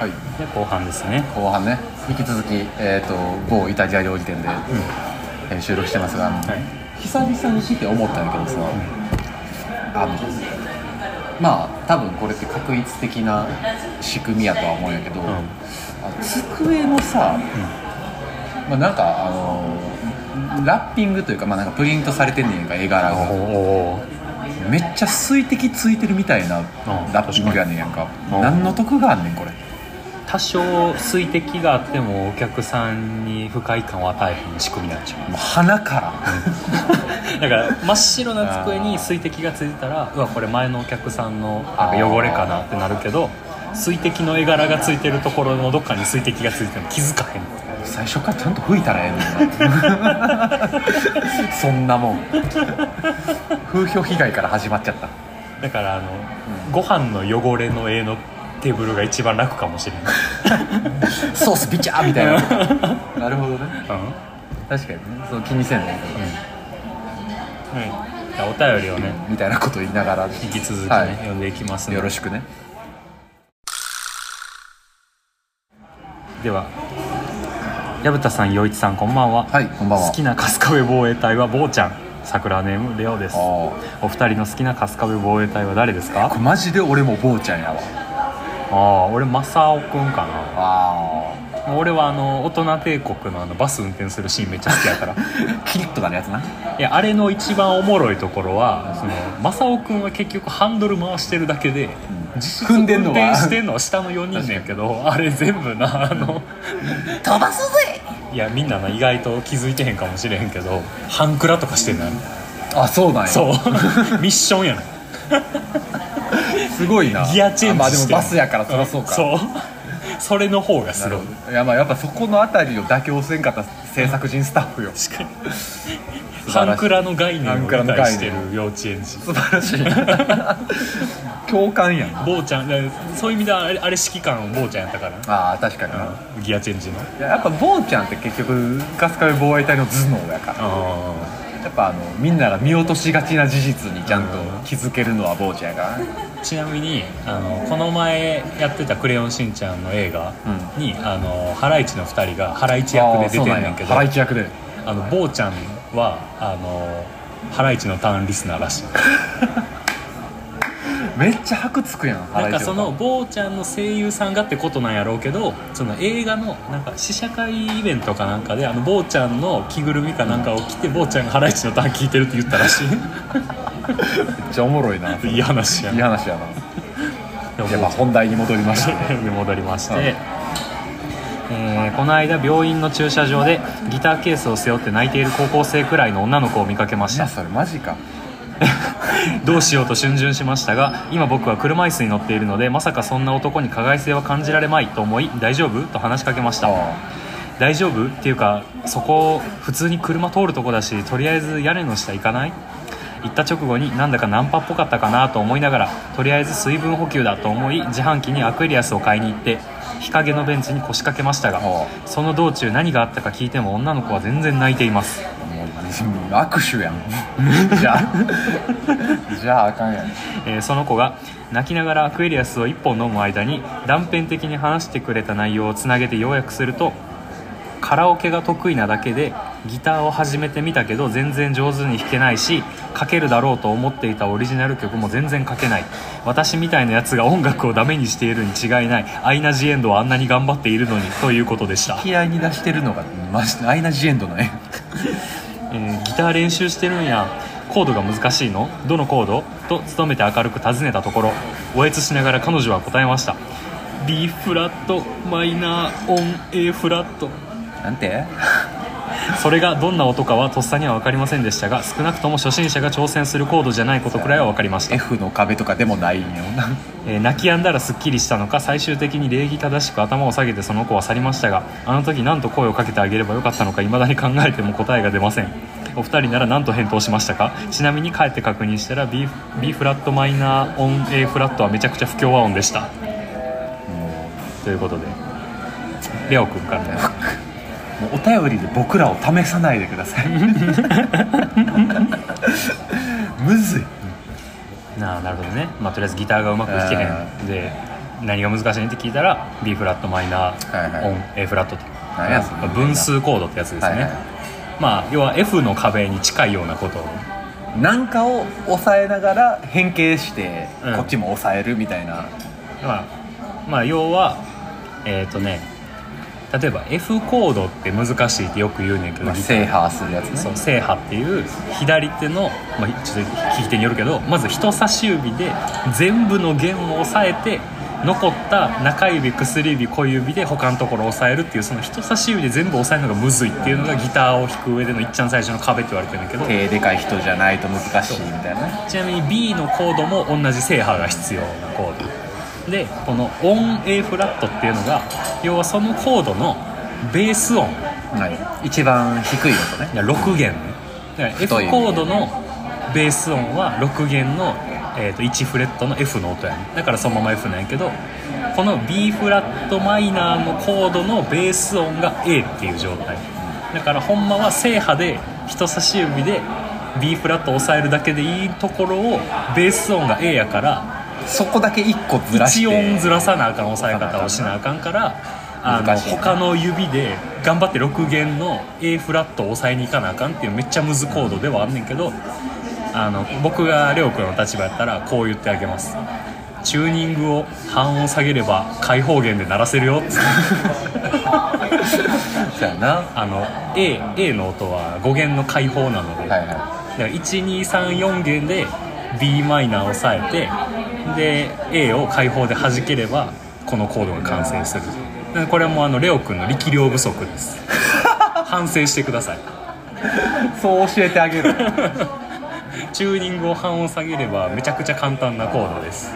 はい。で後半ですね。後半ね。引き続き、えー、と某イタリア料理店で、えー収録してますが、はい。久々に聞いて思ったんだけどさ、あのまあ多分これって確一的な仕組みやとは思うんやけど、あ机のさ、まあ、なんかあのラッピングというか,、まあ、なんかプリントされてんねんやんか絵柄おが。おめっちゃ水滴ついてるみたいなラッピングやねんやんか。うん。何の得があんねんこれ多少水滴があってもお客さんに不快感を与えへん仕組みなんちゃう。もう鼻から。だから真っ白な机に水滴がついてたらうわこれ前のお客さんのなんか汚れかなってなるけど水滴の絵柄がついてるところのどっかに水滴がついてるの気づかへん。最初からちゃんと吹いたらええのにな そんなもん。風評被害から始まっちゃった。だからあの、ご飯の汚れの絵のテーブルが一番楽かもしれない、ソースビチャーみたいな。なるほどね。うん。確かにね。そう気にせんね。はい、じゃあお便りをねみたいなこと言いながら。引き続きね、はい。読んでいきますよろしくね。では薮田さん陽一さんこんばんは、はいこんばんは。好きな春日部防衛隊は坊ちゃん。桜ネームレオです。あお二人の好きな春日部防衛隊は誰ですか？あこれマジで俺も坊ちゃんやわああ俺正雄くんかあな俺はあの大人帝国のあのバス運転するシーンめっちゃ好きやから。あ キリッとなるやつな。いやあれの一番おもろいところはその正雄くんは結局ハンドル回してるだけで、実質運転してんのは下の4人ねんけどあれ全部なあの 飛ばすぜ。いやみんなな意外と気づいてへんかもしれへんけど半クラとかしてんのよあそうなんや。そう。ミッションやねんすごいな。ギアチェンジあまあでもバスやからそりゃそうか。そう。それの方がすなるごい。ほどいやまあやっぱそこのあたりを妥協せんかった制作陣スタッフよ。確かに。素晴らしい半クラの概念を半クラ理の概念解してる幼稚園児。素晴らしい。共感やんあ坊ちゃんでそういう意味ではあれあれ指揮官坊ちゃんやったから。あ確かにな、うん。ギアチェンジの。いややっぱ坊ちゃんって結局春日部防衛隊の頭脳やから。あやっぱあのみんなが見落としがちな事実にちゃんと気づけるのは坊ちゃんやから。ね ーちなみにあのこの前やってた「クレヨンしんちゃん」の映画に、あのハライチの2人がハライチ役で出てんねんけどハライチ役で。あの坊ちゃんはあのハライチのターンリスナーらしい めっちゃ箔つくやんハなんかそのの坊ちゃんの声優さんがってことなんやろうけどその映画のなんか試写会イベントかなんかであの坊ちゃんの着ぐるみかなんかを着て坊ちゃんがハライチのターン聞いてるって言ったらしい。めっちゃおもろいな。いいい話やいな。い話やな。でまあ本題に戻りました。ねで戻りまして、はいえーこの間病院の駐車場でギターケースを背負って泣いている高校生くらいの女の子を見かけました。いやそれマジか どうしようと逡巡しましたが今僕は車椅子に乗っているのでまさかそんな男に加害性は感じられまいと思い大丈夫と話しかけました。あ大丈夫っていうかそこ普通に車通るとこだしとりあえず屋根の下行かない？行った直後になんだかナンパっぽかったかなと思いながらとりあえず水分補給だと思い自販機にアクエリアスを買いに行って日陰のベンチに腰掛けましたがその道中何があったか聞いても女の子は全然泣いています握手やんじゃあじゃああかんやんえーその子が泣きながらアクエリアスを1本飲む間に断片的に話してくれた内容をつなげて要約するとカラオケが得意なだけでギターを始めてみたけど全然上手に弾けないし書けるだろうと思っていたオリジナル曲も全然書けない。私みたいなやつが音楽をダメにしているに違いないアイナ・ジ・エンドはあんなに頑張っているのにということでした、気合いに出してるのがマジアイナ・ジ・エンドの？絵えーギター練習してるんや。コードが難しいの？どのコード？と努めて明るく尋ねたところおえつしながら彼女は答えました。B フラットマイナーオン A フラット。なんて？それがどんな音かはとっさには分かりませんでしたが少なくとも初心者が挑戦するコードじゃないことくらいは分かりました。F の壁とかでもないんよな。えー泣き止んだらすっきりしたのか最終的に礼儀正しく頭を下げてその子は去りましたがあの時何と声をかけてあげればよかったのか未だに考えても答えが出ません。お二人なら何と返答しましたか？ちなみに帰って確認したら B, B フラットマイナーオン A フラットはめちゃくちゃ不協和音でした。ということでレオ君から。ね もうお便りで僕らを試さないでください。むずい。なあなるほどね、まあ、とりあえずギターがうまく弾けへん。で何が難しいねって聞いたら B フラットマイナー、オン A フラットって何やそれ。分数コードってやつですね、はいはい。まあ要は F の壁に近いようなことを。なんかを抑えながら変形してうん。こっちも抑えるみたいな、まあ、まあ要はえっ、とね例えば F コードって難しいってよく言うねんけど、まあ、制覇するやつね。そう制覇っていう左手の、まあ、ちょっと聞き手によるけどまず人差し指で全部の弦を押さえて残った中指薬指小指で他のところを押さえるっていうその人差し指で全部押さえるのがむずいっていうのがギターを弾く上でのいっちゃん最初の壁って言われてるんだけど手でかい人じゃないと難しいみたいなね。ちなみに B のコードも同じ制覇が必要なコードでこのオン A フラットっていうのが要はそのコードのベース音。はい。一番低い音ね。いや6弦。ねだから F コードのベース音は6弦の、えー、と1フレットの F の音やね。だからそのまま F なんやけどこの B フラットマイナーのコードのベース音が A っていう状態。だからほんまは正派で人差し指で B フラットを押さえるだけでいいところをベース音が A やからそこだけ一個ずらして1音ずらさなあかん押さえ方をしなあかんからあの他の指で頑張って6弦の A フラットを押さえに行かなあかんっていうめっちゃムズコードではあんねんけどあの僕がレオ君の立場やったらこう言ってあげます。チューニングを半音下げれば開放弦で鳴らせるよって。そうやな。あの A, A の音は5弦の開放なので、はいはだから1234弦で b マイナーを押さえてで A を開放で弾ければこのコードが完成する。でこれはもうあのレオ君の力量不足です。反省してください。いそう教えてあげる。チューニングを半音下げればめちゃくちゃ簡単なコードです。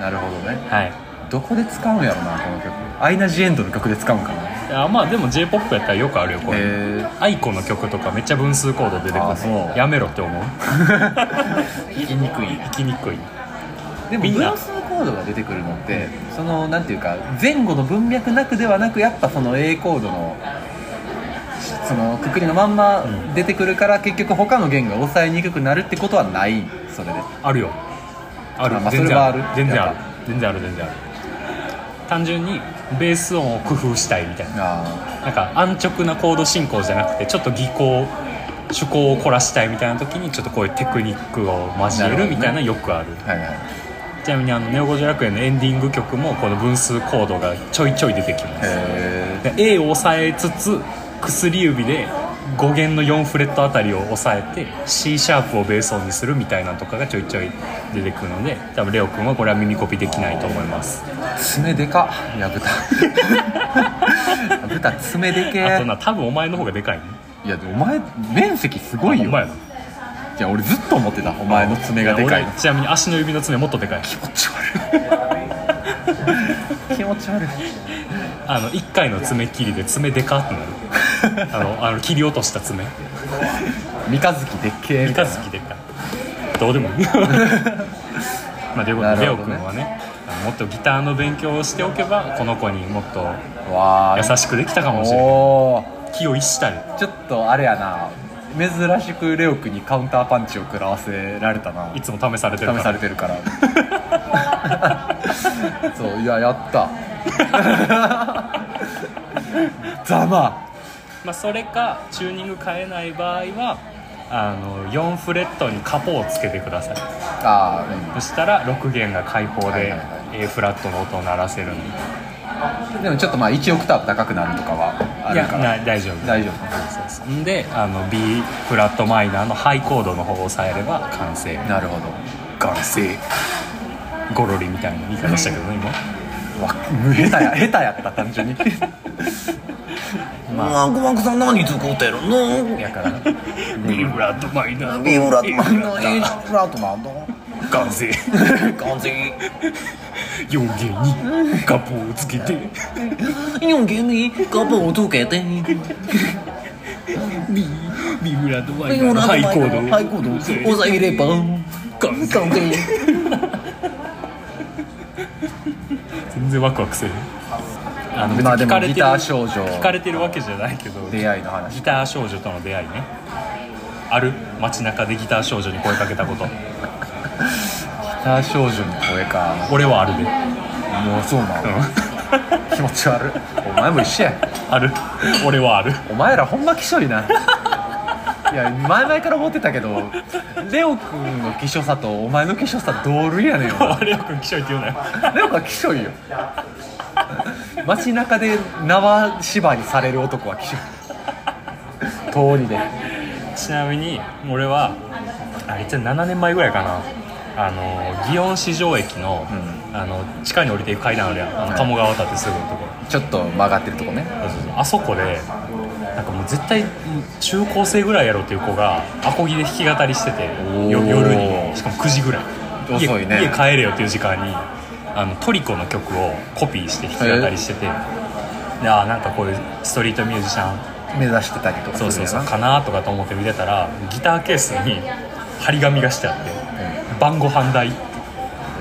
なるほどね。はい。どこで使うんやろなこの曲。アイナ・ジ・エンドの曲で使うんかな。あまあでも j p o p やったらよくあるよこれ。へえアイコの曲とかめっちゃ分数コード出てくるやめろって思う。弾きにくい。弾きにくいでもみんな。分数コードが出てくるのってそのなんていうか前後の文脈なくではなくやっぱその A コードのそのくくりのまんまん。出てくるから結局他の弦が抑えにくくなるってことはない。それで。あるよ。ある。あまあ全然ある。それはある。全然ある。全然ある全然ある。単純にベース音を工夫したいみたいな。あなんか安直なコード進行じゃなくてちょっと技巧趣向を凝らしたいみたいな時にちょっとこういうテクニックを交えるみたいなよくある。あはいはいちなみにあのネオ五条楽園のエンディング曲もこの分数コードがちょいちょい出てきます。A を押さえつつ薬指で5弦の4フレットあたりを押さえて C シャープをベース音にするみたいなのとかがちょいちょい出てくるので多分レオ君はこれは耳コピできないと思います。え爪でか。っやぶたやぶた爪でけあとえな多分お前の方がでかいねいやお前面積すごいよ。あほ俺ずっと思ってた。お前の爪がでかいちなみに足の指の爪もっとでかい気持ち悪い。気持ち悪い。あの1回の爪切りで爪でかってなる。あのあの切り落とした爪。三日月でっけえ三日月でかい。どうでもいい。まあということでレオなるほどね。君はねあのもっとギターの勉強をしておけばこの子にもっとわあ優しくできたかもしれない。気を逸したり。ちょっとあれやな珍しくレオ君にカウンターパンチを食らわせられたな。いつも試されてるから。試されてるから。そういややった。ざま。まあ、それかチューニング変えない場合はあの4フレットにカポをつけてください。あそしたら6弦が開放で A フラットの音を鳴らせるんで。あでもちょっとまあ1オクターブ高くなるとかはあるから。な大丈夫。大丈夫。そうそうんであの B フラットマイナーのハイコードの方を押さえれば完成。なるほど。完成。ゴロリみたいな言い方したけどね今。わ下手や下手やった単純に。まマクマクさん何作ってるの？やから。B フラットマイナー。ビブラットマンの A フラットなんだ完成完成4弦にカポをつけて。4弦にカポをつけて。イビブラットマンナーのハイコード。をハイコード。をえれば完成完成全然ワクワクするあの聞かれてる少女。聞かれてるわけじゃないけど。出会いの話。ギター少女との出会いね。ある街中でギター少女に声かけたことギター少女の声か。俺はあるで。もうそうなの、気持ち悪い。お前も一緒や。ある。俺はある。お前らほんまきしょいな。いや前々から思ってたけどレオ君のきしょさとお前のきしょさ同類やねんよ。レオ君きしょいって言うなよ。レオ君はきしょいよ。街中で縄縛りされる男はきしょい。通りで。ちなみに俺はあれ7年前ぐらいかなあの祇園四条駅の,、あの地下に降りていく階段あるやん。あの鴨川渡ってすぐのとこ。ろちょっと曲がってるとこね。そうそうそう。あそこでなんかもう絶対中高生ぐらいやろっていう子がアコギで弾き語りしてて夜に。しかも9時ぐらい。遅いね。家家帰れよっていう時間にあのトリコの曲をコピーして弾き語りしてて。であーなんかこういうストリートミュージシャン。目指してたりとかそうそうそう。かなとかと思って見てたらギターケースに張り紙がしてあって「晩ご飯代。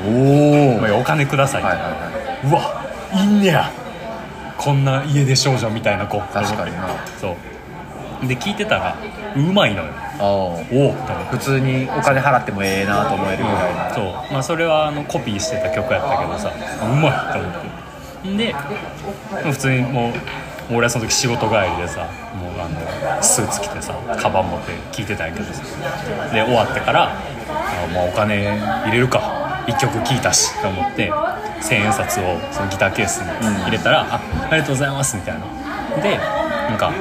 おおはいお金ください」はいはうわいんねや。こんな家出少女みたいな子。確かにな。そう。で聞いてたらうまいのよ。いおお普通にお金払ってもええなと思えるぐらいのそう。まあそれはあのコピーしてた曲やったけどさうまいって思って。んで普通にもう俺はその時仕事帰りでさもうあのスーツ着てさカバン持って聴いてたんやけどさ。で終わってからあもうお金入れるか。1曲聴いたしと思って千円札をそのギターケースに入れたら「あありがとうございます」みたいな。でなんか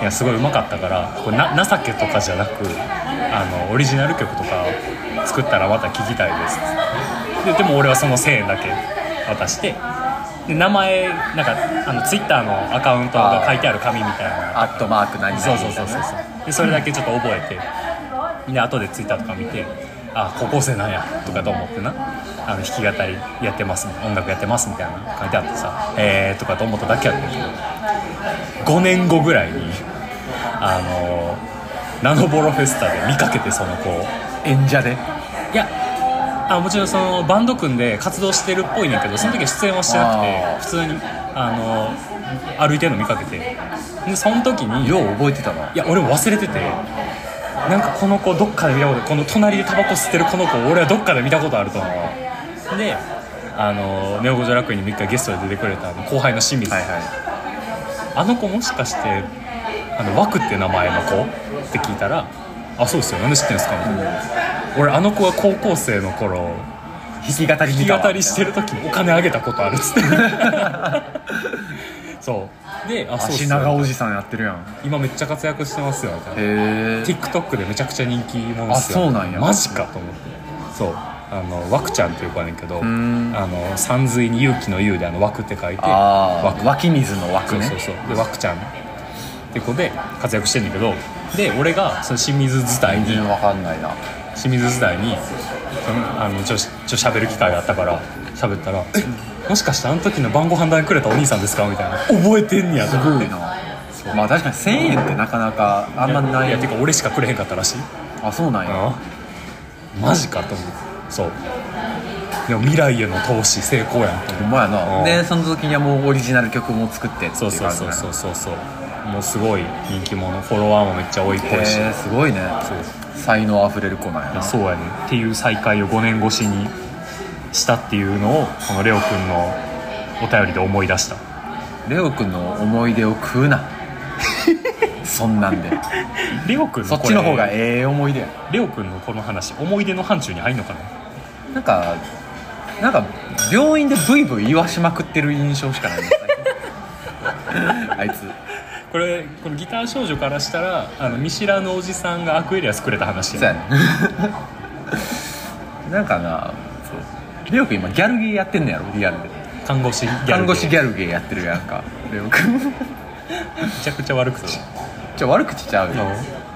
いやすごいうまかったからこれな情けとかじゃなくあのオリジナル曲とか作ったらまた聴きたいです。ででも俺はその1000円だけ渡してで名前なんかあのツイッターのアカウントが書いてある紙みたいな。アットマーク何々そうそうそうそうそう。でそれだけちょっと覚えてで後でツイッターとか見てあ高校生なんやとかと思ってな。あの弾き語りやってます音楽やってますみたいなの書いてあってさへえとかと思っただけやったけど。5年後ぐらいにあのナノボロフェスタで見かけてその子を。演者で？いやあもちろんそのバンド組んで活動してるっぽいねんけどその時は出演はしてなくあて普通にあの歩いてるの見かけて。でその時によう覚えてたな。いや俺も忘れててなんかこの子どっかで見たことこの隣でタバコ吸ってるこの子俺はどっかで見たことあると思う。であのネオ五条楽園にも一回ゲストで出てくれた後輩の清水、はいはあの子もしかしてあの枠って名前の子？って聞いたら「あそうですよ。なんで知ってんですか?」みたいな、俺あの子が高校生の頃い弾き語り弾き語りしてる時にお金あげたことあるっつって。そうで「あ足よ。長おじさんやってるやん。今めっちゃ活躍してますよ」みたいな。へえ TikTok でめちゃくちゃ人気者っすよあそうなんや。マジかと思って。そう。あのワクちゃんっていう子やねんけどあん。の山水に勇気の勇であの枠って書いてああ枠。湧き水の枠ね。そうそうそう。でワクちゃん。って子で活躍してんだけどで俺がその清水伝いに全然わかんないな。清水伝いにそのあのちょちょ喋る機会があったから喋ったら「えもしかしてあの時の晩ご飯代くれたお兄さんですか?」みたいな「覚えてんねや」と。す思ってまあ確かに1000円ってなかなかあんまない。いやてか俺しかくれへんかったらしい。あそうなんや。あマジかと思う。そう。でも未来への投資成功やんと。思うほんまやうなんでその時にはもうオリジナル曲も作ってってそいうそうそうそうそうそう。もうすごい人気者フォロワーもめっちゃ多いっぽいし。すごいね。そう。才能あふれる子なんやな。そうやね。っていう再会を5年越しにしたっていうのをこのレオくんのお便りで思い出した。レオ君の思い出を食うな。そんなんで。レオくんのそっちの方がええ思い出や。レオくんのこの話思い出の範疇に入んのかな？なんかなんか病院でブイブイ言わしまくってる印象しかない。あいつ。これこのギター少女からしたらあの見知らぬおじさんがアクエリアスくれた話やそうやね。なんかなレオ君今ギャルゲーやってんのやろリアルで。看護師ギャル看護師ギャャルゲーやってるやんか。レオ君めちゃくちゃ悪くてじゃ悪口ちゃうよ。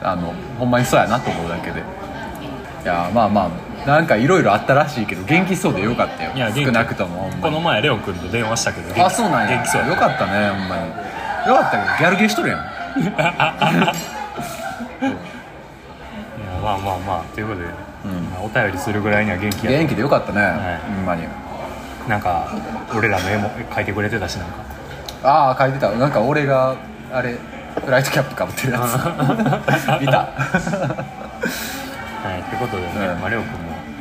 あのほんまにそうやなと思うだけで。いやまあまあなんかいろいろあったらしいけど元気そうでよかったよ。いや少なくともこの前レオくんと電話したけどあそうなんや。元気そうや。よかったねほんまに。よかったけどギャルゲーしとるやん。いやまあまあまあということで、お便りするぐらいには元気や元気でよかったね、い。ほんまに。なんか俺らの絵も描いてくれてたしなんか。ああ書いてた。なんか俺があれフライトキャップかぶってるやつ。見た。はいということでね、うん。まあ、レオ君も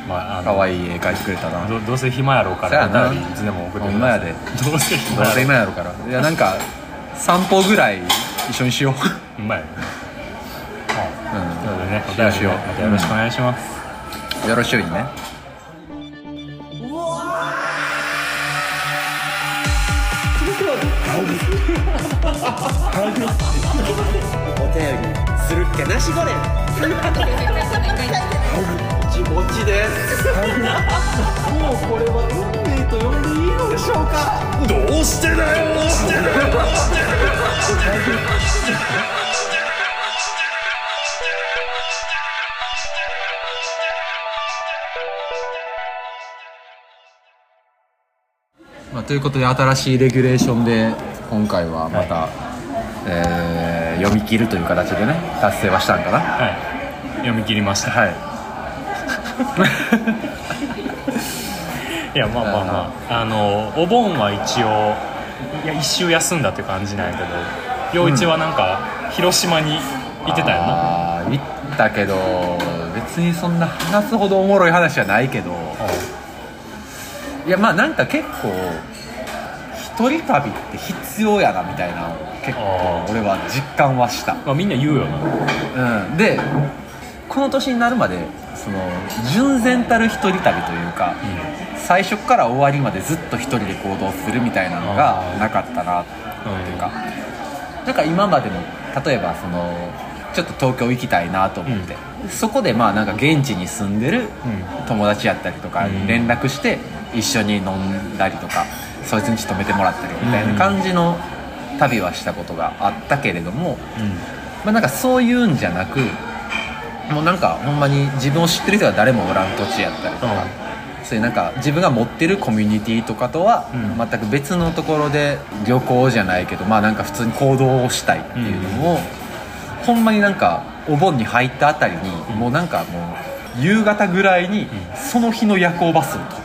まあ、あ可愛い絵描いてくれたな。どどうせ暇やろうからお便りいつでも送ってください。ほんまやで。どうせ暇やろ今やるから。いやなんか散歩ぐらい一緒にしよう。うまいはい。うん。ということでねおしよう。しようまたよろしくお願いします、よろしゅうにね。お便りするっけなしゴレンぼちぼちですもうこれは運命と呼んでいいのでしょうか。どうしてだよどうしてだよどうしてだよあ、ということで新しいレギュレーションで今回はまた、えー読み切るという形でね達成はしたんかな？はい。読み切りました。はい。いやまあまあまあ。あのお盆は一応いや一周休んだって感じなんやけど陽一はなんか、広島に行ってたよな？あー行ったけど別にそんな話すほどおもろい話じゃないけど。いやまあなんか結構一人旅って必要やなみたいなのを結構俺は実感はした。まあ、みんな言うよな。うん、でこの年になるまでその純然たる一人旅というか、最初から終わりまでずっと一人で行動するみたいなのがなかったなっていうか、なんか今までも例えばそのちょっと東京行きたいなと思って、そこでまあなんか現地に住んでる友達やったりとか連絡して一緒に飲んだりとかそいつにち泊めてもらったりみたいな感じの旅はしたことがあったけれども、まあ、なんかそういうんじゃなくもうなんかほんまに自分を知ってる人が誰もおらん土地やったりとか、そういうなんか自分が持ってるコミュニティとかとはうん。全く別のところで旅行じゃないけどまあなんか普通に行動をしたいっていうのを、ほんまになんかお盆に入ったあたりに、もうなんかもう夕方ぐらいにその日の夜行バスを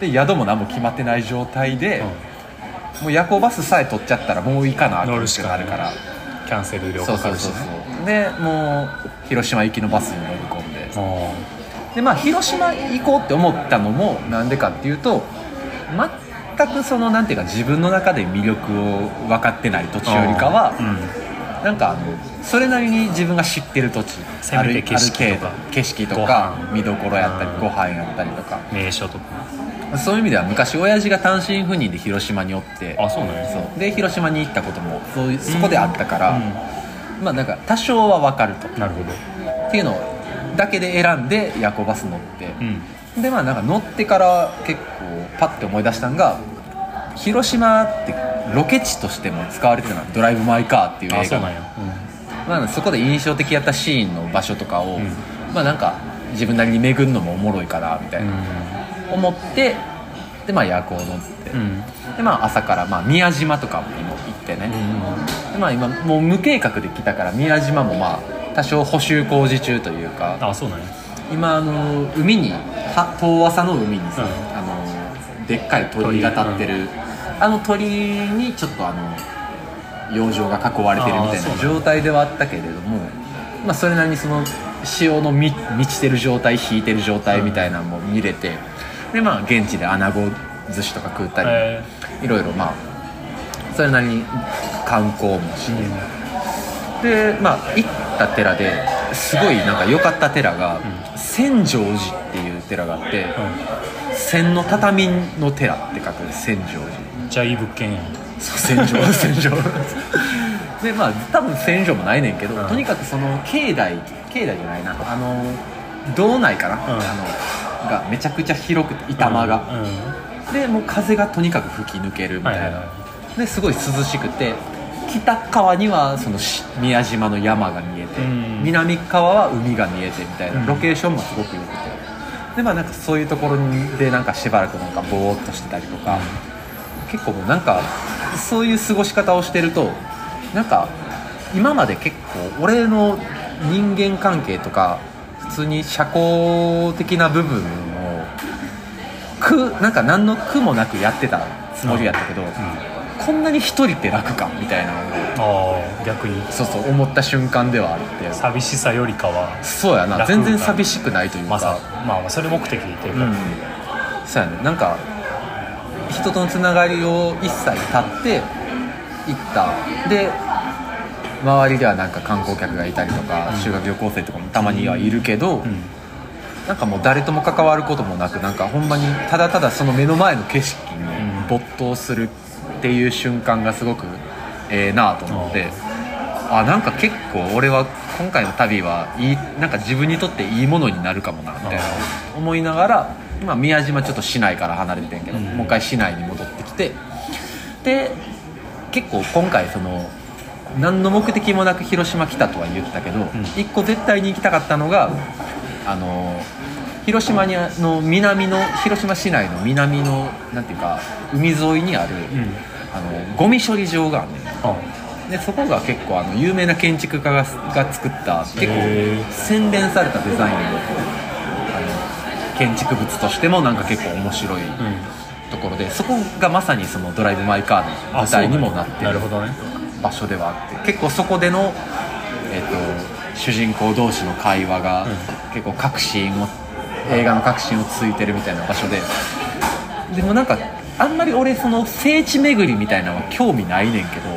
で宿も何も決まってない状態で、もう夜行バスさえ取っちゃったらもういいかなってなるから。キャンセル料そうそうそうかかるしねそう。でもう広島行きのバスに乗り込んで。うん。でまあ広島行こうって思ったのもなんでかっていうと全くそのなんていうか自分の中で魅力を分かってない土地よりかは、うん。なんかあのそれなりに自分が知ってる土地せめて景色とか。景色とごか飯。見どころやったりうん。ご飯やったりとか。名所とかそういう意味では昔親父が単身赴任で広島におってあそうなんやそう。で広島に行ったこともそういうそこであったから、うん。まあなんか多少は分かると。なるほど。っていうのだけで選んで夜行バス乗って。う、ん。でまあなんか乗ってから結構パッて思い出したんが広島ってロケ地としても使われてたのドライブ・マイ・カー」っていう映画まあ、そこで印象的やったシーンの場所とかを、ん。まあなんか自分なりに巡るのもおもろいかなみたいな、思ってでまあ夜行乗って、うん。うんでまあ朝からまあ宮島とかも行ってね、でまあ今もう無計画で来たから宮島もまあ多少補修工事中というか。あそうなんや。今あの海には遠浅の海にさ、うん。あのでっかい鳥居が立ってる、あの鳥居にちょっとあの養生が囲われてるみたいな状態ではあったけれどもまあそれなりにその潮の満満ちてる状態引いてる状態みたいなのも見れて、でまあ現地で穴子寿司とか食ったり、えいろいろまあそれなりに観光もして、でまあ行った寺ですごいなんか良かった寺が、千丈寺っていう寺があって、千の畳の寺って書く千丈寺。めっちゃいい物件やん。そう千丈 千丈。でまあ多分千丈もないねんけど、うん。とにかくその境内境内じゃないなあの道内かな、ん。あのがめちゃくちゃ広くて板間が、うんでもう風がとにかく吹き抜けるみたいな、はいはいはですごい涼しくて北側にはそのし宮島の山が見えて、うん。南側は海が見えてみたいな、うん。ロケーションもすごく良くて。でまあなんかそういうところにでなんかしばらくなんかぼーっとしてたりとか、結構もうなんかそういう過ごし方をしてるとなんか今まで結構俺の人間関係とか普通に社交的な部分を苦なんか何の苦もなくやってたつもりやったけど、こんなに一人って楽かみたいなのをああ逆に。そうそう思った瞬間ではあって。寂しさよりかはそうやな楽全然寂しくないというか、まあさまあまあそれ目的っていうか、うん。そうやね。なんか人とのつながりを一切断って行った。で周りではなんか観光客がいたりとか、修学旅行生とかもたまにはいるけど、ん。なんかもう誰とも関わることもなくなんかほんまにただただその目の前の景色に没頭するっていう瞬間がすごくええなと思って、あなんか結構俺は今回の旅はいいなんか自分にとっていいものになるかもなみたいな思いながら、まあ、宮島ちょっと市内から離れてんけど、うん。もう一回市内に戻ってきてで結構今回その何の目的もなく広島来たとは言ったけど、一個絶対に行きたかったのがあの広島にあの南の広島市内の南のなんていうか海沿いにある、うん。あのゴミ処理場があんねん。あ。でそこが結構あの有名な建築家がが作った結構洗練されたデザインのあの建築物としてもなんか結構面白いうん。ところでそこがまさにその「ドライブ・マイ・カー」のあ舞台にもなってる。なるほどね場所ではあって結構そこでの、えっと主人公同士の会話が、結構各シーンを映画の各シーンをついてるみたいな場所で。でもなんかあんまり俺その聖地巡りみたいなのは興味ないねんけど、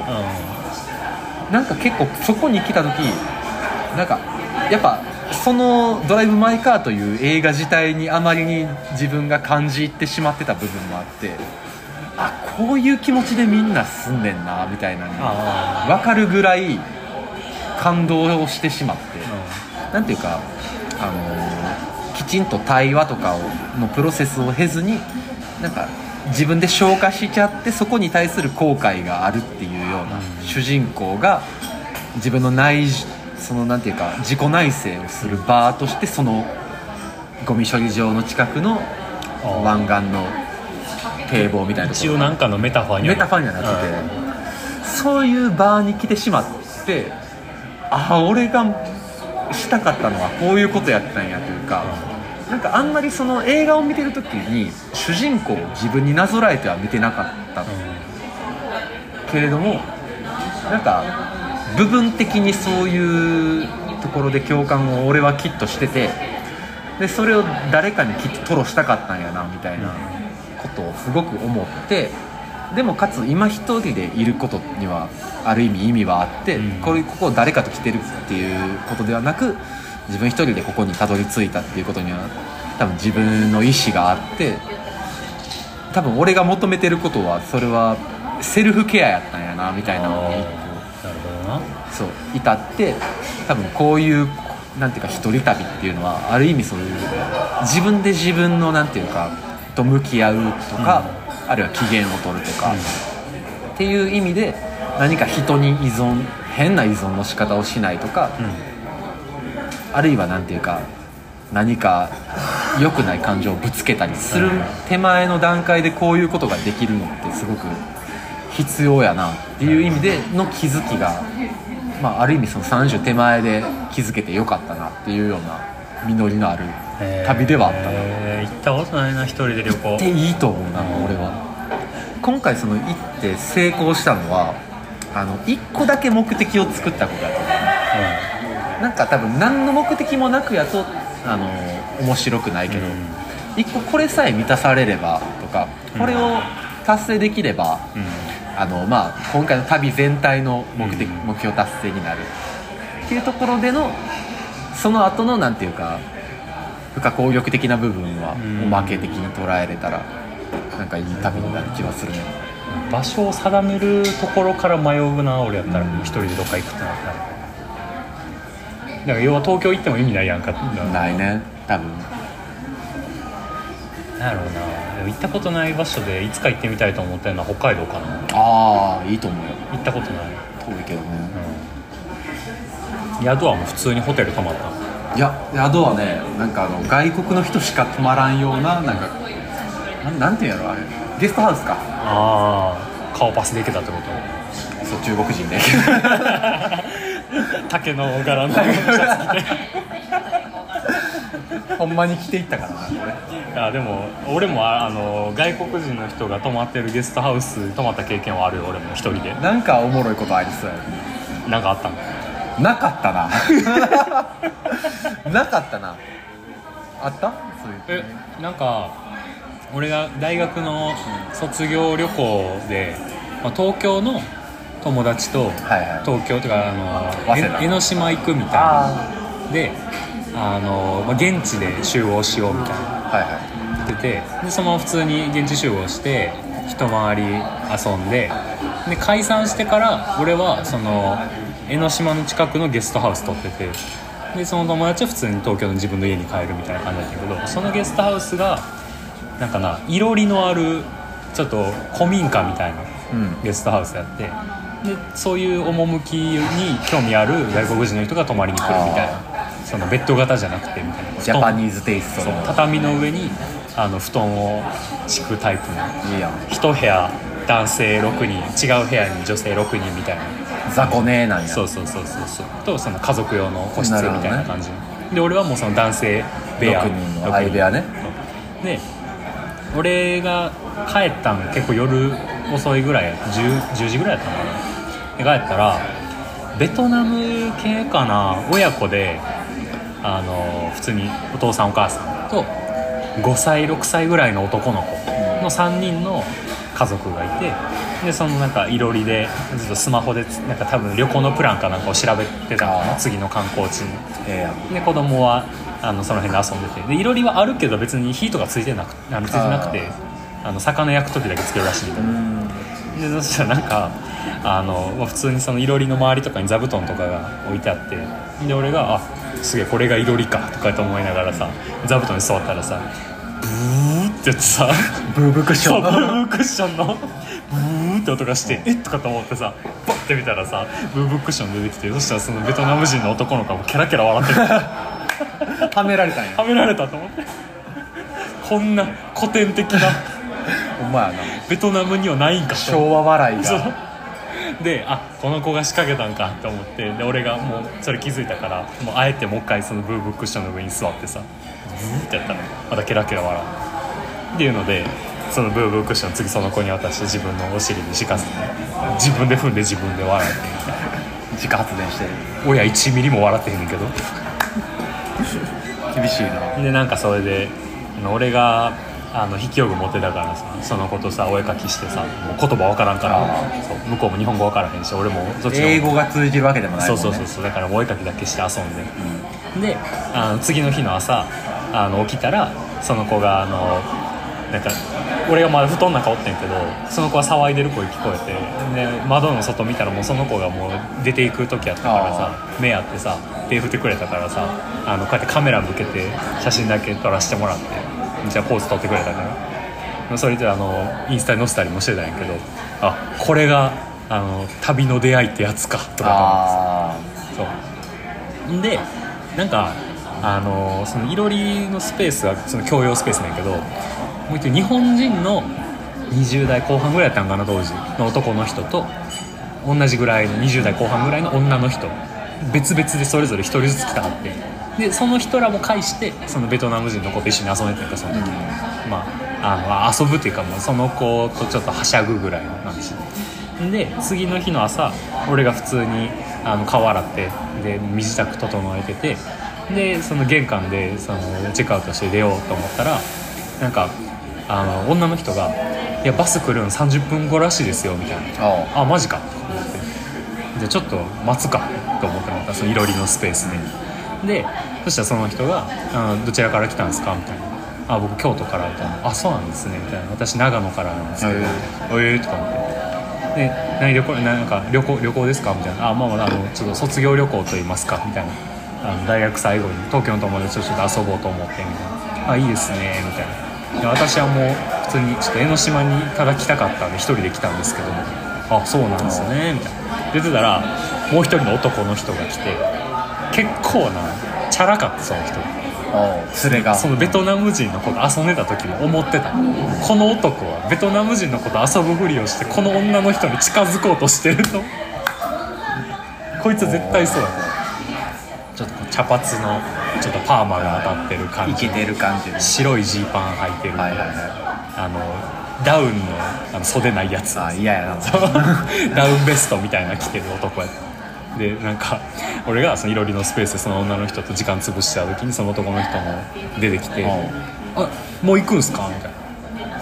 なんか結構そこに来た時なんかやっぱその「ドライブ・マイ・カー」という映画自体にあまりに自分が感じ入ってしまってた部分もあってあこういう気持ちでみんな住んでんなみたいなのあ分かるぐらい感動をしてしまって。なんていうか、あのーきちんと対話とかをのプロセスを経ずになんか自分で消化しちゃってそこに対する後悔があるっていうような主人公が自分の内そのなんていうか自己内省をする場としてそのゴミ処理場の近くの湾岸の堤防みたいな一応なんかのメタファーには。メタファーにはなってて、そういう場に来てしまってああ俺がしたかったのはこういうことやったんやというか、なんかあんまりその映画を見てる時に主人公を自分になぞらえては見てなかった。けれどもなんか部分的にそういうところで共感を俺はきっとしててでそれを誰かにきっと吐露したかったんやなみたいなことをすごく思ってでもかつ今一人でいることにはある意味意味はあって、うん。これここを誰かと来てるっていうことではなく自分一人でここにたどり着いたっていうことには多分自分の意思があって多分俺が求めてることはそれはセルフケアやったんやなみたいなのに。そう至って多分こういうなんていうか一人旅っていうのはある意味そういう自分で自分のなんていうかと向き合うとか、あるいは機嫌を取るとか、っていう意味で何か人に依存変な依存の仕方をしないとか、あるいはなんていうか何か良くない感情をぶつけたりする手前の段階でこういうことができるのってすごく必要やなっていう意味での気づきが、まあ、ある意味その30手前で気づけてよかったなっていうような実りのある旅ではあったな。えー行ったことないな一人で旅行。っていいと思うな俺は。今回その行って成功したのはあの1個だけ目的を作ったことやと思う。なんか多分何の目的もなくやとあの面白くないけど、うん。一個これさえ満たされればとかこれを達成できれば、うん。あのまあ、今回の旅全体の目的、うん。目標達成になる。っていうところでのその後のなんていうか不可抗力的な部分はうん。おまけ的に捉えれたらなんかいい旅になる気はするね。場所を定めるところから迷うな俺やったら。一人でどっか行くってなったら。だから要は東京行っても意味ないやんか。ないね。多分。なんやろうな。でも行ったことない場所でいつか行ってみたいと思ってるのは北海道かな。ああいいと思うよ。行ったことない、遠いけど宿はもう普通にホテル泊まった？いや宿はねなんかあの外国の人しか泊まらんようななんかなんなんていうんやろあれ。ゲストハウスか。ああ顔パスできたってこと？そう中国人で 竹の柄の ほんまに着ていったからなこれ。あでも俺もああの外国人の人が泊まってるゲストハウスに泊まった経験はあるよ俺も一人で。なんかおもろいことありそうやね。なんかあったの？なかったな。なかったな。あった？そういうえなんか俺が大学の卒業旅行で、まあ、東京の友達とはいはい。東京とかあの江ノ島行くみたいあなであの、まあ、現地で集合しようみたいな。あはいは言っててでそのまま普通に現地集合して一回り遊んでで解散してから俺はその江ノ島の近くのゲストハウス取っててでその友達は普通に東京の自分の家に帰るみたいな感じだったけどそのゲストハウスがなんかないろりのあるちょっと古民家みたいなうん。ゲストハウスやってでそういう趣に興味ある外国人の人が泊まりに来るみたいなそのベッド型じゃなくてみたいな。ジャパニーズテイストの畳の上にあの布団を敷くタイプの。いいやん。一部屋男性6人違う部屋に女性6人みたいな雑魚ねなんや。そうそうそうそうそう。とその家族用の個室みたいな感じ、で俺はもうその男性部屋。6人の相部屋ね。で俺が帰ったの結構夜遅いぐらい 10, 10時ぐらいやったのかな。で帰ったらベトナム系かな。親子であの普通にお父さんお母さんと5歳6歳ぐらいの男の子の3人の家族がいてでそのなんかいろりでずっとスマホでつなんか多分旅行のプランかなんかを調べてたの次の観光地に。で子供はあのその辺で遊んでて。でいろりはあるけど別に火とかついてなくあのついてなくてあの魚焼く時だけつけるらしいんだけどうん。でそしたらなんかあの、まあ、普通にそのいろりの周りとかに座布団とかが置いてあってで俺が「あすげえこれがいろりか」とかって思いながらさ座布団に座ったらさブーってやってさ。ブーブークッショそうブーンブークッションの。ブーって音がしてえっとかと思ってさバッて見たらさブーブークッション出てきてそしたらそのベトナム人の男の子がもうケラケラ笑ってる。はめられたんや。はめられたと思って。こんな古典的なほんまやな。ベトナムにはないんかと。昭和笑いが。であこの子が仕掛けたんかって思ってで俺がもうそれ気づいたからもうあえてもう一回そのブーブークッションの上に座ってさブーってやったらまたケラケラ笑うっていうのでそのブーブークッション次その子に渡して自分のお尻に敷かせて自分で踏んで自分で笑って。みたいな自家発電してる。親1ミリも笑ってへんねんけど。厳しいな。でなんかそれで俺があの筆記用具持ってたからさその子とさお絵かきしてさもう言葉わからんから向こうも日本語わからへんし俺もそっちの英語が通じるわけでもないそもね。うんそうそうそう。だからお絵かきだけして遊んで、であの次の日の朝あの起きたらその子があのなんか俺がまだ布団の中おってんけどその子は騒いでる声聞こえてで窓の外見たらもうその子がもう出ていく時やったからさ目あってさ手振ってくれたからさあのこうやってカメラ向けて写真だけ撮らせてもらってじゃあポーズ撮ってくれたからそれであのインスタに載せたりもしてたんやけどあこれがあの旅の出会いってやつかとかと思ってあそう。でなんかあのそのいろりのスペースはその共用スペースなんやけどもう一人日本人の20代後半ぐらいやったんかな当時。の男の人と同じぐらいの20代後半ぐらいの女の人。別々でそれぞれ1人ずつ来たはって。でその人らも介してそのベトナム人の子と一緒に遊んでたんかその時、まああの遊ぶっていうかもうその子とちょっとはしゃぐぐらいの感じで次の日の朝俺が普通にあの顔洗ってで身支度整えててでその玄関でそのチェックアウトして出ようと思ったらなんかあの女の人が「いやバス来るん30分後らしいですよ」みたいな。あマジか。と思ってじゃあちょっと待つかと思ってまたそのいろりのスペースででそしたらその人が「あどちらから来たんですか?」みたいな「あ僕京都から」みたいな「あそうなんですね」みたいな「私長野からなんですけど」へえ。えー」とか思って。で何旅行なんか旅行旅行ですかみたいな「あまあまああのちょっと卒業旅行と言いますか」みたいな。あの大学最後に東京の友達とちょっと遊ぼうと思ってみたいな「あいいですね」みたいな。で私はもう普通にちょっと江ノ島にただ来たかったんで一人で来たんですけども。あそうなんですねみたいな。出てたらもう一人の男の人が来て結構なチャラかったその人。連れが。そのベトナム人の子と遊んでた時も思ってた。この男はベトナム人の子と遊ぶふりをしてこの女の人に近づこうとしてるとこいつは絶対そうやちょっと茶髪のちょっとパーマが当たってる感じてる感じ白いジーパン履いてる、はいはいはあのダウンのあの袖ないやつ。いあ嫌やな。ダウンベストみたいな着てる男や。でなんか俺がそのいろりのスペースでその女の人と時間潰してた時にその男の人も出てきて「うん。あもう行くんすか?」みたいな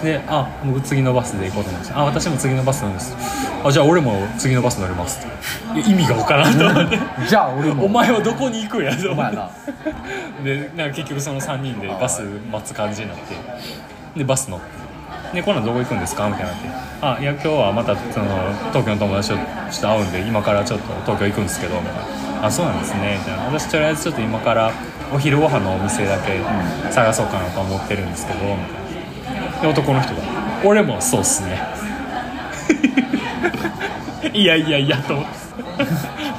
で「あ僕次のバスで行こうと思ってあ私も次のバスなんです。あじゃあ俺も次のバス乗ります」意味が分からんと思って。じゃあ俺も。お前はどこに行くんやと思って。お前な。でなんか結局その3人でバス待つ感じになって。でバス乗って。でこのどこ行くんですかみたいになって「あいや今日はまたその東京の友達とちょっと会うんで今からちょっと東京行くんですけど」みたいな「あそうなんですね」みたいな「私とりあえずちょっと今からお昼ご飯のお店だけ探そうかなと思ってるんですけど」みたいな。で男の人が「俺もそうっすね」いやいやいやと思って。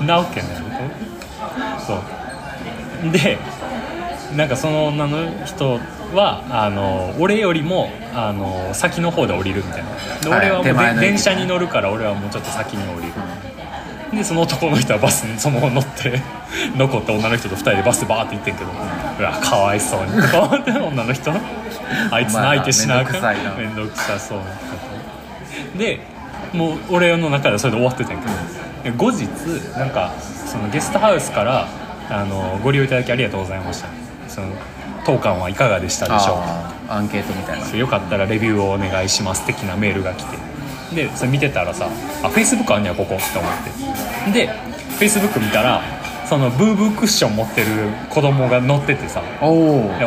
なわけないそう。でなんかその女の人はあの俺よりもあの先の方で降りるみたいな。ではい俺はもう電車に乗るから俺はもうちょっと先に降りるでその男の人はバスにそのまま乗って残った女の人と2人でバスでバーって行ってんけどうわかわいそうに。と思って女の人あいつ泣いてしなあかん面倒くさそうな。でもう俺の中ではそれで終わってたんやけど、後日なんかそのゲストハウスからあのご利用いただきありがとうございました。その当館はいかがでしたでしょうか？アンケートみたいな。よかったらレビューをお願いします的なメールが来て。でそれ見てたらさあフェイスブックあんねやここって思ってでフェイスブック見たらそのブーブークッション持ってる子供が乗っててさ。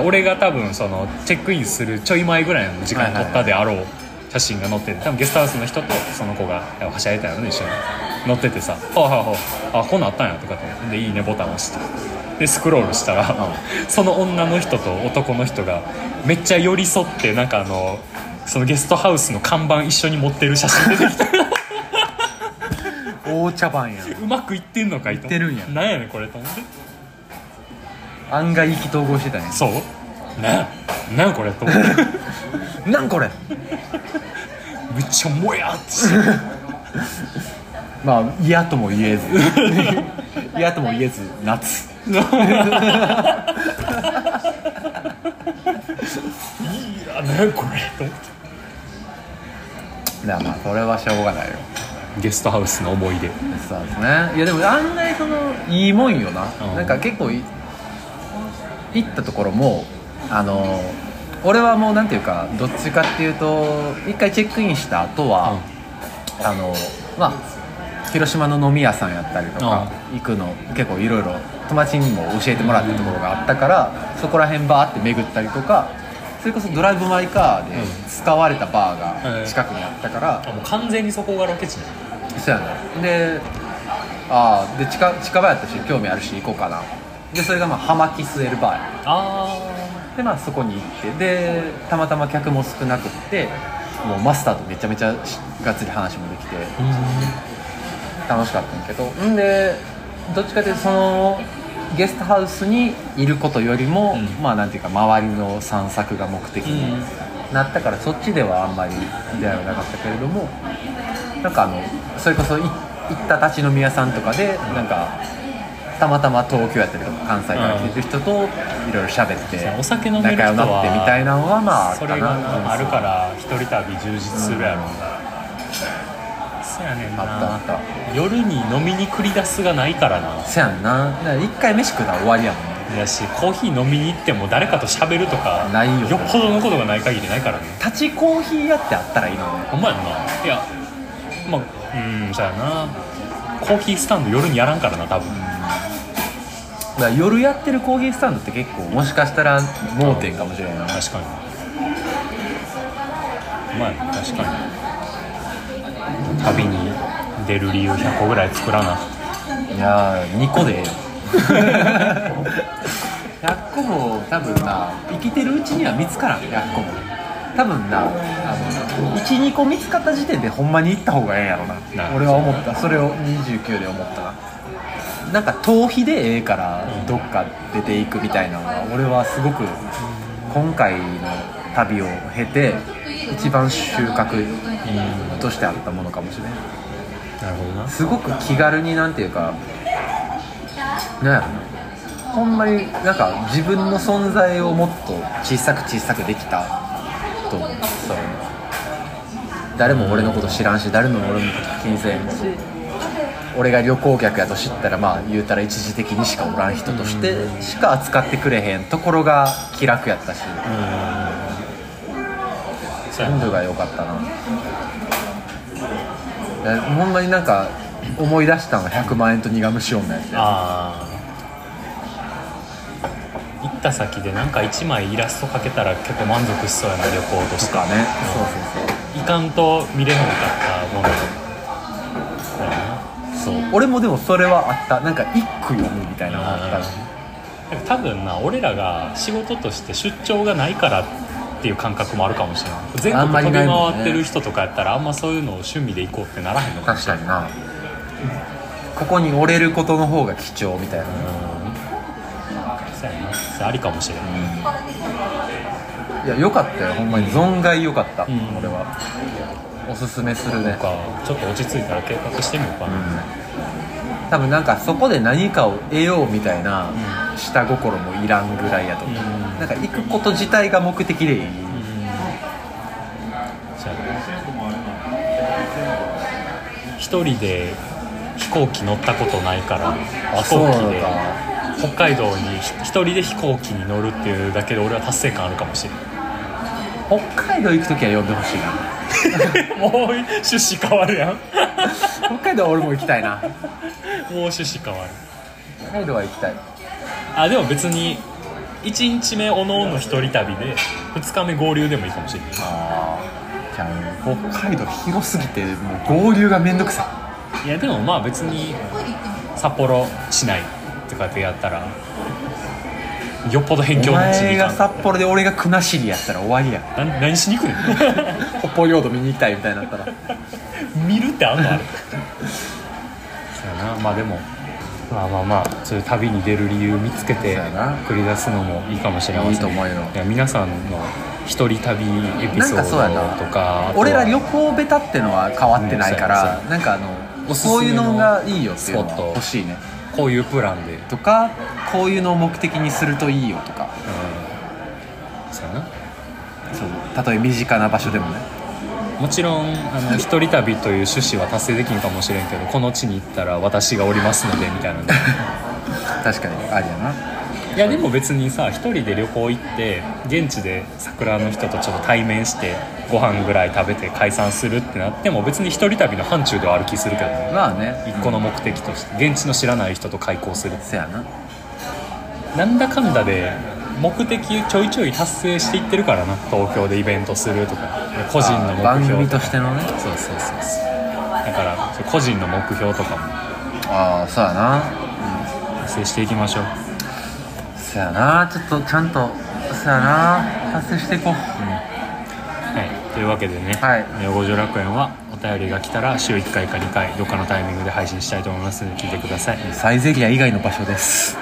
俺が多分そのチェックインするちょい前ぐらいの時間に撮ったであろう写真が載ってて多分ゲストハウスの人とその子がはしゃいでたよね一緒に。載っててさ「ああああこんなんあったんや」とかと思って。で「いいね」ボタン押して。でスクロールしたら、その女の人と男の人がめっちゃ寄り添ってなんかあのそのゲストハウスの看板一緒に持ってる写真出てきて大茶番やうまくいってんのかいと。思いってるんや。なんやねんこれと思って。案外意気投合してたんやそう？なんなんこれと思って。なんこれ。めっちゃもやってしてまあ嫌とも言えず。嫌とも言えず夏。いやなんこれと思って。まあそれはしょうがないよゲストハウスの思い出。そうですね。いやでも案外そのいいもんよな、うん。なんか結構い行ったところもあの俺はもうなんていうかどっちかっていうと一回チェックインした後は、あのまあ広島の飲み屋さんやったりとか行くの結構いろいろ友達にも教えてもらったところがあったからそこら辺バーって巡ったりとかそれこそドライブ・マイ・カーで使われたバーが近くにあったから、あもう完全にそこがロケ地ね。そうやね。でああで近近場やったし興味あるし行こうかな。でそれがまあ葉巻据えるバーや。あでまあそこに行ってでたまたま客も少なくってもうマスターとめちゃめちゃしがっつり話もできて楽しかったんやけど。んでどっちかというとそのゲストハウスにいることよりも、うん。まあなんていうか周りの散策が目的になったから、そっちではあんまり出会いはなかったけれどもなんかあのそれこそい行った立ち飲み屋さんとかでなんかたまたま東京やったりとか関西から来てる人といろいろ喋ってお酒飲める人仲良くなってみたいはなのはまあそれがなあるから一人旅充実するやろうなそうやねんあったあなった。夜に飲みに繰り出すがないからな。せやんな。だから一回飯食ったら終わりやもんね。だしコーヒー飲みに行っても誰かと喋るとかないよよっぽどのことがない限りないからね。立ちコーヒー屋ってあったらいいのね。ほんまやんな。いやまあうんそうやな。コーヒースタンド夜にやらんからな多分。だから夜やってるコーヒースタンドって結構もしかしたら盲点かもしれないな。確かに。まあ確かに旅に出る理由100個ぐらい作らな。いやー2個で。ええよ100個も多分な生きてるうちには見つからん100個も。多分な12個見つかった時点でほんまに行った方がええんやろな。な俺は思った。それを29で思ったな。なんか逃避でええからどっか出ていくみたいなのは俺はすごく今回の旅を経て一番収穫としてあったものかもしれないなるほどな。すごく気軽になんていうかなんやろな。ほんまになんか自分の存在をもっと小さく小さくできたと思う。そう。誰も俺のこと知らんし誰も俺のこと気にせんし。俺が旅行客やと知ったらまあ言うたら一時的にしかおらん人としてしか扱ってくれへんところが気楽やったし。そうやな全部が良かったなほんまになんか思い出したのが100万円と苦虫女やって。ああ行った先でなんか1枚イラスト描けたら結構満足しそうやな旅行として。とかね。そうそうそういかんと見れへんかったものそう。俺もでもそれはあった。なんか一句読むみたいなのがあったし多分な俺らが仕事として出張がないからっていう感覚もあるかもしれない。全国飛び回ってる人とかやったらあんまそういうのを趣味で行こうってならへんのかもしれない。確かにな。ここに折れることの方が貴重みたいな。うん。そうやな。それありかもしれない、いや良かったよ。ほんまに。存外良かった、ん。俺は。おすすめするね。か。ちょっと落ち着いたら計画してみようかな、多分なんかそこで何かを得ようみたいな下心もいらんぐらいやと思う、うん。なんか行くこと自体が目的でいい、そうやな。一人で飛行機乗ったことないから飛行機で北海道に一人で飛行機に乗るっていうだけで俺は達成感あるかもしれない北海道行く時は呼んでほしいな。もう趣旨変わるやん。も北海道は俺も行きたいな。う趣旨変わる。北海道は行きたいあでも別に1日目おのおの一人旅で2日目合流でもいいかもしれない。ああじゃあ北海道広すぎてもう合流がめんどくさい。やでもまあ別に札幌市内とかでやったらよっぽど辺境の地に前が札幌で俺が国後やったら終わりやな何しに来るの 北方領土見に行きたいみたいになったら。見るってあんのあれ。そうやな。まあでもまあまあまあそういう旅に出る理由見つけて繰り出すのもいいかもしれません。いいと思うよ。いや皆さんの一人旅エピソードとか俺ら旅行ベタってのは変わってないから、な。んかあのおすすめのこういうのがいいよっていうの欲しいね。こういうプランで、うん、とかこういうのを目的にするといいよとか。そうやな。そう。たとえ身近な場所でもねもちろんあの一人旅という趣旨は達成できんかもしれんけどこの地に行ったら私がおりますのでみたいなの。確かにありやな。いやでも別にさ一人で旅行行って現地で桜の人とちょっと対面してご飯ぐらい食べて解散するってなっても別に一人旅の範疇ではある気するけどね。まあね。一個の目的として現地の知らない人と開口するせやな。なんだかんだで目的ちょいちょい達成していってるからな。東京でイベントするとか。個人の目標番組としてのね。そうそうそうそう。だから個人の目標とかも。ああそうやな。達成していきましょう。そやな。ちょっとちゃんとそやな。達成していこう。はい、というわけでね。はい「ネオ五条楽園」はお便りが来たら週1回か2回どっかのタイミングで配信したいと思いますので聞いてください。サイゼリア以外の場所です